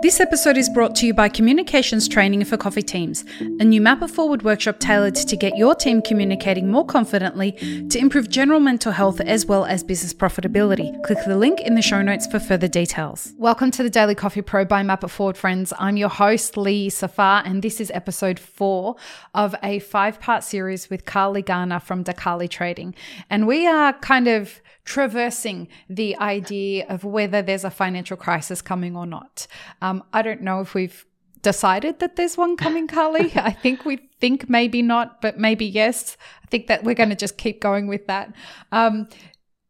This episode is brought to you by Communications Training for Coffee Teams, a new Map It Forward workshop tailored to get your team communicating more confidently to improve general mental health as well as business profitability. Click the link in the show notes for further details. Welcome to the Daily Coffee Pro by Map It Forward, friends. I'm your host, Lee Safar, and this is episode four of a five part series with Carley Garner from DeCarley Trading. And we are kind of traversing the idea of whether there's a financial crisis coming or not. I don't know if we've decided that there's one coming, Carley. I think we think maybe not, but maybe yes. I think that we're going to just keep going with that. Um,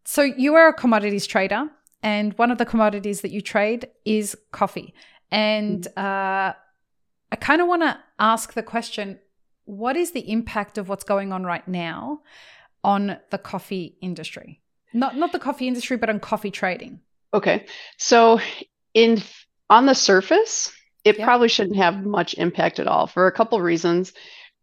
so you are a commodities trader, and one of the commodities that you trade is coffee. And uh, I kind of want to ask the question what is the impact of what's going on right now on the coffee industry? Not not the coffee industry, but on coffee trading. Okay. So in on the surface, it probably shouldn't have much impact at all for a couple reasons.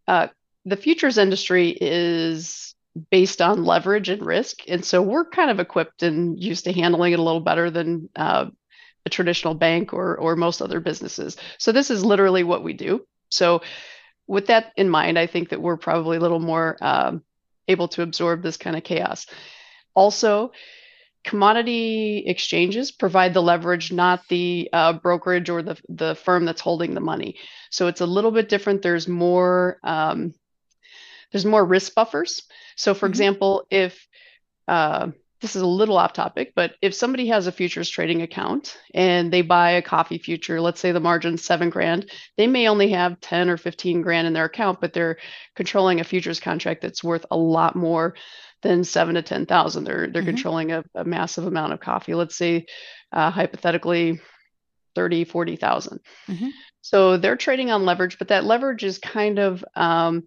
Uh, the futures industry is based on leverage and risk, and so we're kind of equipped and used to handling it a little better than uh, a traditional bank or or most other businesses. So this is literally what we do. So with that in mind, I think that we're probably a little more um, able to absorb this kind of chaos. Also, commodity exchanges provide the leverage, not the uh, brokerage or the, the firm that's holding the money. So it's a little bit different. There's more um, there's more risk buffers. So, for mm-hmm. example, if uh, this is a little off topic, but if somebody has a futures trading account and they buy a coffee future, let's say the margin's seven grand, they may only have 10 or 15 grand in their account, but they're controlling a futures contract that's worth a lot more than seven to 10,000. They're, they're mm-hmm. controlling a, a, massive amount of coffee. Let's say, uh, hypothetically, 30, 40,000. Mm-hmm. So they're trading on leverage, but that leverage is kind of um,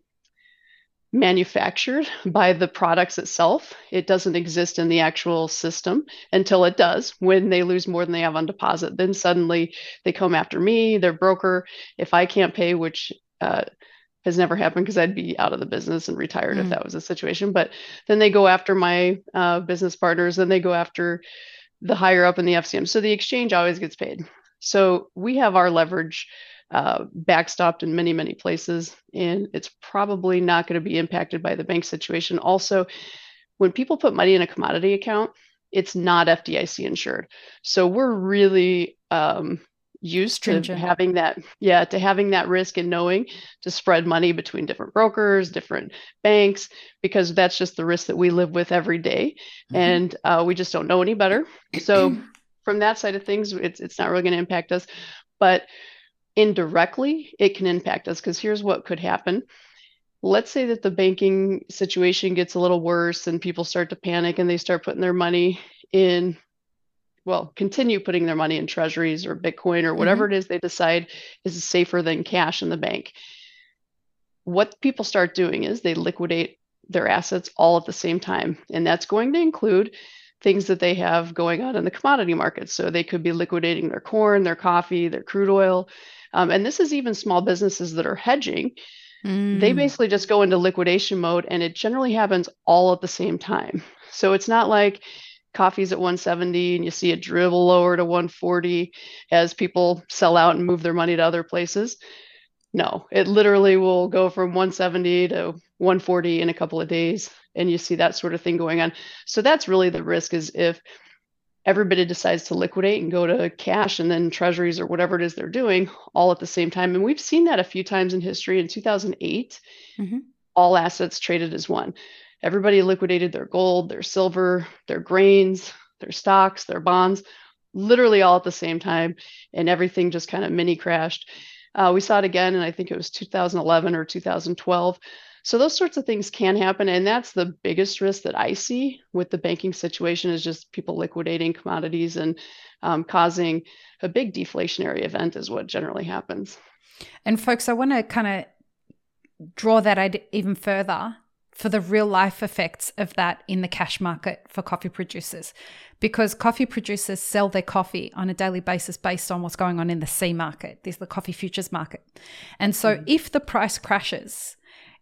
manufactured by the products itself. It doesn't exist in the actual system until it does when they lose more than they have on deposit. Then suddenly they come after me, their broker. If I can't pay, which uh, has never happened because I'd be out of the business and retired mm. if that was the situation. But then they go after my uh, business partners, then they go after the higher up in the FCM. So the exchange always gets paid. So we have our leverage uh, backstopped in many, many places, and it's probably not going to be impacted by the bank situation. Also, when people put money in a commodity account, it's not FDIC insured. So we're really um, used to having that yeah to having that risk and knowing to spread money between different brokers different banks because that's just the risk that we live with every day. Mm-hmm. and uh, we just don't know any better so from that side of things it's, it's not really going to impact us but indirectly it can impact us because here's what could happen let's say that the banking situation gets a little worse and people start to panic and they start putting their money in well, continue putting their money in treasuries or Bitcoin or whatever mm-hmm. it is they decide is safer than cash in the bank. What people start doing is they liquidate their assets all at the same time. And that's going to include things that they have going on in the commodity market. So they could be liquidating their corn, their coffee, their crude oil. Um, and this is even small businesses that are hedging. Mm. They basically just go into liquidation mode and it generally happens all at the same time. So it's not like coffee's at 170 and you see it dribble lower to 140 as people sell out and move their money to other places. No, it literally will go from 170 to 140 in a couple of days and you see that sort of thing going on. So that's really the risk is if everybody decides to liquidate and go to cash and then treasuries or whatever it is they're doing all at the same time. And we've seen that a few times in history. In 2008, mm-hmm. all assets traded as one everybody liquidated their gold, their silver, their grains, their stocks, their bonds, literally all at the same time, and everything just kind of mini crashed. Uh, we saw it again, and I think it was 2011 or 2012. So those sorts of things can happen, and that's the biggest risk that I see with the banking situation is just people liquidating commodities and um, causing a big deflationary event is what generally happens. And folks, I want to kind of draw that even further for the real life effects of that in the cash market for coffee producers because coffee producers sell their coffee on a daily basis based on what's going on in the C market, this is the coffee futures market. And so mm. if the price crashes,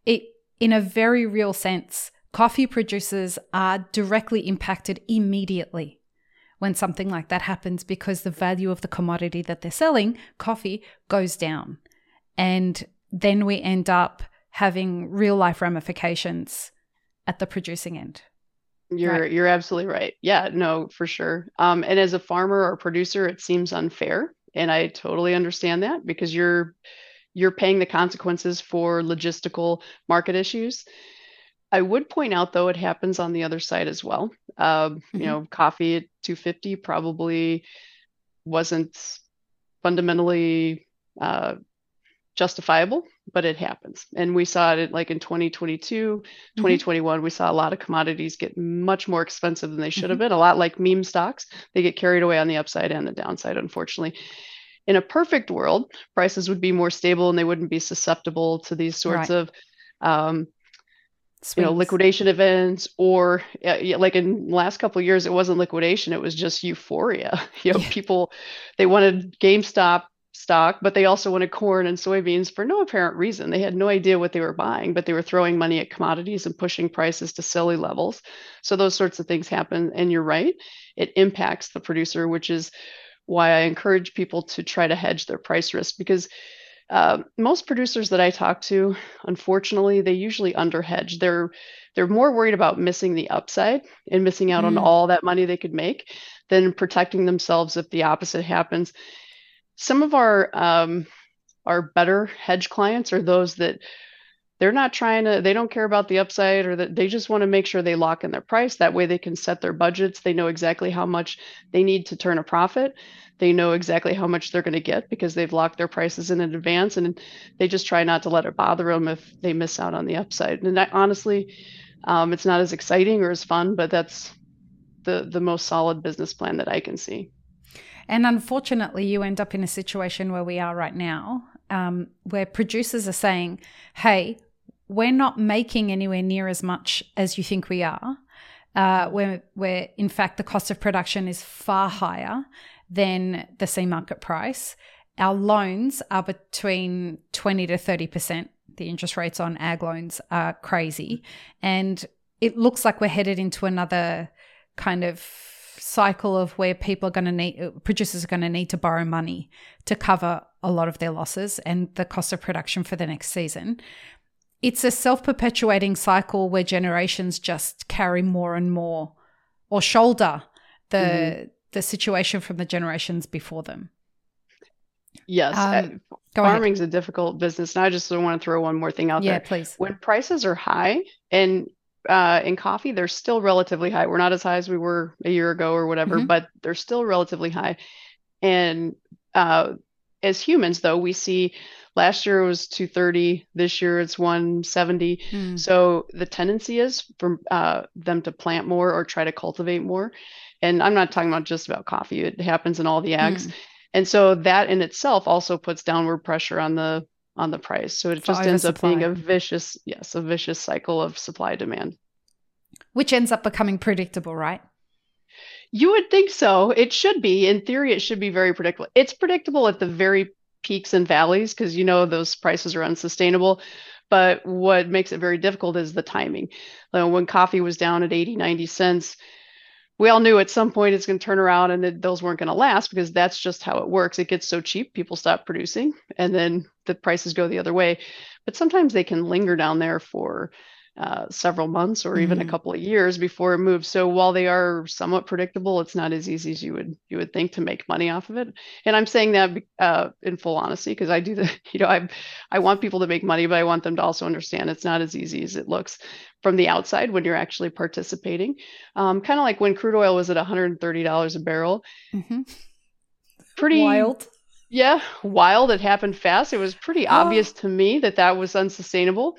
it in a very real sense, coffee producers are directly impacted immediately when something like that happens because the value of the commodity that they're selling, coffee, goes down. And then we end up having real life ramifications at the producing end. You're right. you're absolutely right. Yeah, no, for sure. Um, and as a farmer or producer, it seems unfair, and I totally understand that because you're you're paying the consequences for logistical market issues. I would point out though it happens on the other side as well. Um, mm-hmm. You know, coffee at 250 probably wasn't fundamentally uh, justifiable, but it happens. And we saw it like in 2022, mm-hmm. 2021, we saw a lot of commodities get much more expensive than they should mm-hmm. have been. A lot like meme stocks, they get carried away on the upside and the downside, unfortunately. In a perfect world, prices would be more stable and they wouldn't be susceptible to these sorts right. of um, you know liquidation events or like in last couple years it wasn't liquidation it was just euphoria you know yeah. people they wanted gamestop stock but they also wanted corn and soybeans for no apparent reason they had no idea what they were buying but they were throwing money at commodities and pushing prices to silly levels so those sorts of things happen and you're right it impacts the producer which is why i encourage people to try to hedge their price risk because uh, most producers that I talk to, unfortunately, they usually underhedge. They're they're more worried about missing the upside and missing out mm. on all that money they could make than protecting themselves if the opposite happens. Some of our um, our better hedge clients are those that they're not trying to they don't care about the upside or that they just want to make sure they lock in their price that way they can set their budgets they know exactly how much they need to turn a profit they know exactly how much they're going to get because they've locked their prices in advance and they just try not to let it bother them if they miss out on the upside. And that, honestly, um, it's not as exciting or as fun, but that's the, the most solid business plan that I can see. And unfortunately, you end up in a situation where we are right now, um, where producers are saying, hey, we're not making anywhere near as much as you think we are. Uh, where, where in fact the cost of production is far higher than the C market price. Our loans are between 20 to 30%. The interest rates on ag loans are crazy. And it looks like we're headed into another kind of cycle of where people are going to need, producers are going to need to borrow money to cover a lot of their losses and the cost of production for the next season. It's a self perpetuating cycle where generations just carry more and more or shoulder the mm-hmm the situation from the generations before them. Yes. Um, uh, Farming's ahead. a difficult business. And I just want to throw one more thing out yeah, there. Yeah, please. When prices are high and uh, in coffee, they're still relatively high. We're not as high as we were a year ago or whatever, mm-hmm. but they're still relatively high. And uh, as humans, though, we see last year it was 230, this year it's 170. Mm. So the tendency is for uh, them to plant more or try to cultivate more. And I'm not talking about just about coffee, it happens in all the ags. Mm. And so that in itself also puts downward pressure on the on the price. So it just ends up being a vicious, yes, a vicious cycle of supply demand. Which ends up becoming predictable, right? You would think so. It should be. In theory, it should be very predictable. It's predictable at the very peaks and valleys because you know those prices are unsustainable. But what makes it very difficult is the timing. when coffee was down at 80, 90 cents, we all knew at some point it's going to turn around and that those weren't going to last because that's just how it works. It gets so cheap, people stop producing, and then the prices go the other way. But sometimes they can linger down there for uh, several months or even mm-hmm. a couple of years before it moves. So while they are somewhat predictable, it's not as easy as you would you would think to make money off of it. And I'm saying that uh, in full honesty because I do the you know I I want people to make money, but I want them to also understand it's not as easy as it looks from the outside when you're actually participating. Um, kind of like when crude oil was at 130 dollars a barrel. Mm-hmm. Pretty wild. Yeah, wild. It happened fast. It was pretty obvious to me that that was unsustainable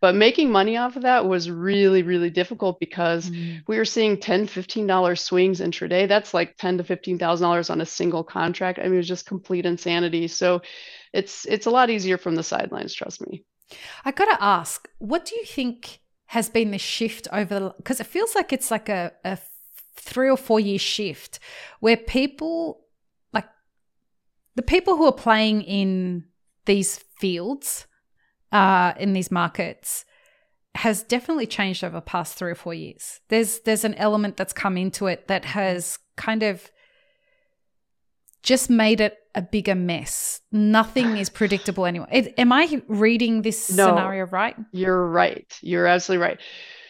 but making money off of that was really really difficult because mm. we were seeing 10 15 dollar swings intraday. That's like 10 to 15 thousand dollars on a single contract. I mean it was just complete insanity. So it's it's a lot easier from the sidelines trust me. I gotta ask what do you think has been the shift over because it feels like it's like a, a three or four year shift where people like the people who are playing in these fields uh, in these markets has definitely changed over the past three or four years. There's there's an element that's come into it that has kind of just made it a bigger mess. Nothing is predictable anyway. It, am I reading this no, scenario right? You're right. You're absolutely right.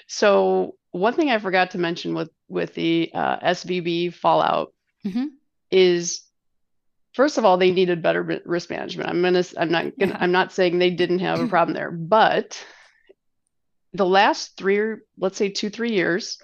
So one thing I forgot to mention with with the uh, SVB fallout mm-hmm. is first of all they needed better risk management. I'm gonna I'm not gonna, yeah. I'm not saying they didn't have a problem there, but the last three let's say two three years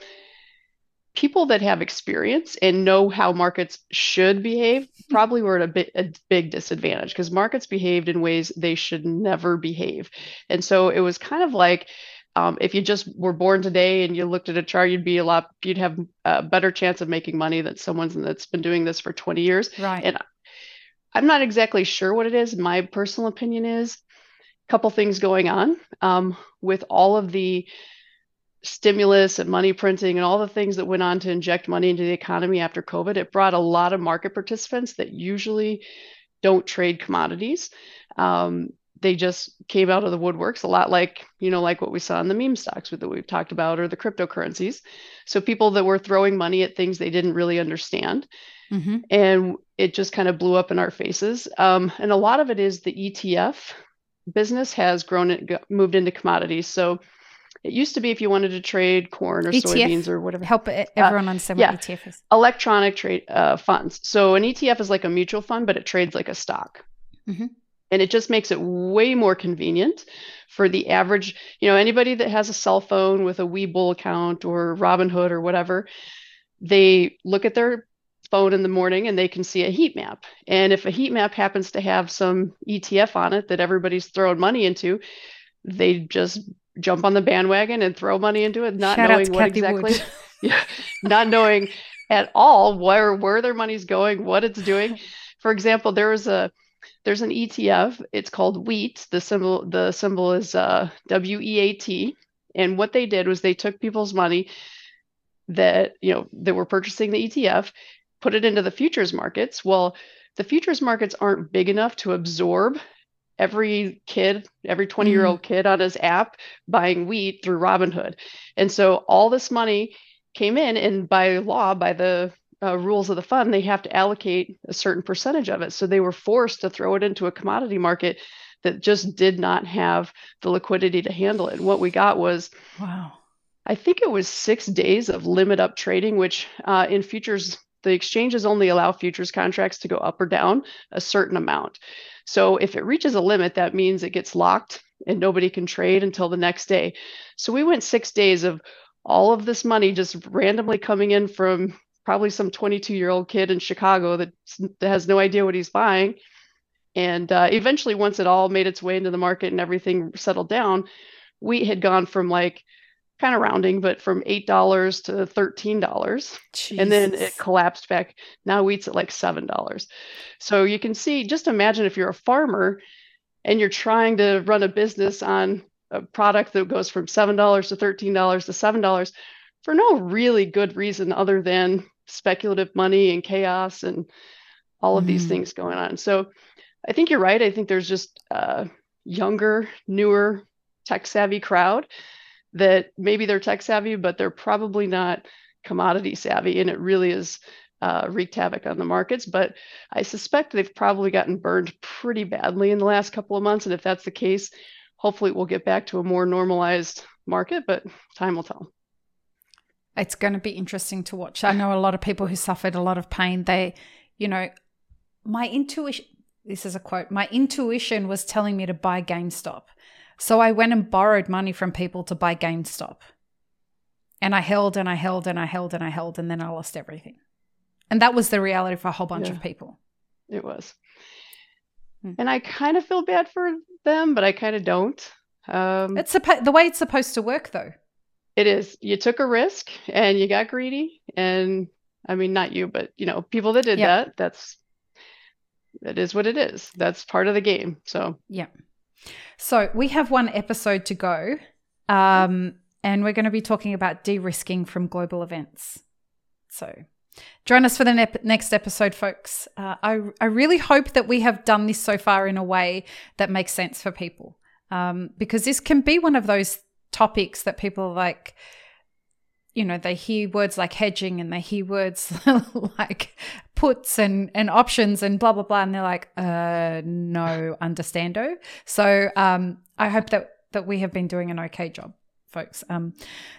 people that have experience and know how markets should behave probably were at a, bit, a big disadvantage because markets behaved in ways they should never behave. And so it was kind of like um, if you just were born today and you looked at a chart, you'd be a lot, you'd have a better chance of making money than someone that's been doing this for 20 years. Right. And I'm not exactly sure what it is. My personal opinion is a couple things going on um, with all of the stimulus and money printing and all the things that went on to inject money into the economy after COVID, it brought a lot of market participants that usually don't trade commodities. Um, they just came out of the woodworks a lot like you know like what we saw in the meme stocks that we've talked about or the cryptocurrencies so people that were throwing money at things they didn't really understand mm-hmm. and it just kind of blew up in our faces um, and a lot of it is the etf business has grown and moved into commodities so it used to be if you wanted to trade corn or ETF, soybeans or whatever. Help everyone uh, understand yeah, what ETF is. Electronic trade uh, funds. So an ETF is like a mutual fund, but it trades like a stock. Mm-hmm. And it just makes it way more convenient for the average, you know, anybody that has a cell phone with a Webull account or Robinhood or whatever, they look at their phone in the morning and they can see a heat map. And if a heat map happens to have some ETF on it that everybody's throwing money into, they just jump on the bandwagon and throw money into it, not Shout knowing what Cathie exactly, yeah, not knowing at all where where their money's going, what it's doing. For example, there was a there's an ETF. It's called Wheat. The symbol the symbol is uh, W E A T. And what they did was they took people's money that you know that were purchasing the ETF, put it into the futures markets. Well, the futures markets aren't big enough to absorb every kid, every 20 year old mm-hmm. kid on his app buying wheat through Robinhood. And so all this money came in, and by law, by the uh, rules of the fund, they have to allocate a certain percentage of it. So they were forced to throw it into a commodity market that just did not have the liquidity to handle it. And what we got was, wow, I think it was six days of limit up trading, which uh, in futures, the exchanges only allow futures contracts to go up or down a certain amount. So if it reaches a limit, that means it gets locked and nobody can trade until the next day. So we went six days of all of this money just randomly coming in from probably some 22 year old kid in Chicago that, that has no idea what he's buying. And uh, eventually, once it all made its way into the market and everything settled down, wheat had gone from like kind of rounding, but from eight dollars to thirteen dollars, and then it collapsed back. Now wheat's at like seven dollars. So you can see. Just imagine if you're a farmer and you're trying to run a business on a product that goes from seven dollars to thirteen dollars to seven dollars for no really good reason other than speculative money and chaos and all of mm. these things going on. So I think you're right. I think there's just a younger, newer, tech savvy crowd that maybe they're tech savvy, but they're probably not commodity savvy. And it really is uh, wreaked havoc on the markets. But I suspect they've probably gotten burned pretty badly in the last couple of months. And if that's the case, hopefully we'll get back to a more normalized market, but time will tell. It's going to be interesting to watch. I know a lot of people who suffered a lot of pain. They, you know, my intuition, this is a quote, my intuition was telling me to buy GameStop. So I went and borrowed money from people to buy GameStop. And I held and I held and I held and I held, and then I lost everything. And that was the reality for a whole bunch yeah, of people. It was. Hmm. And I kind of feel bad for them, but I kind of don't. Um, it's suppo- the way it's supposed to work, though. It is. You took a risk and you got greedy. And I mean, not you, but you know, people that did that, that's, that is what it is. That's part of the game. So, yeah. So we have one episode to go, um, and we're going to be talking about de risking from global events. So join us for the ne- next episode, folks. Uh, I, I really hope that we have done this so far in a way that makes sense for people, um, because this can be one of those topics that people like, you know, they hear words like hedging and they hear words like puts and, and options and blah, blah, blah. And they're like, uh, no, understando. So um, I hope that, that we have been doing an okay job folks. Um,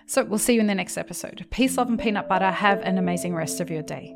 so we'll see you in the next episode. Peace, love, and peanut butter. Have an amazing rest of your day.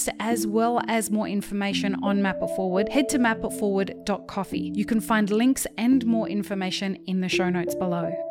podcast as well as more information on Map It Forward, head to mapitforward.coffee. You can find links and more information in the show notes below.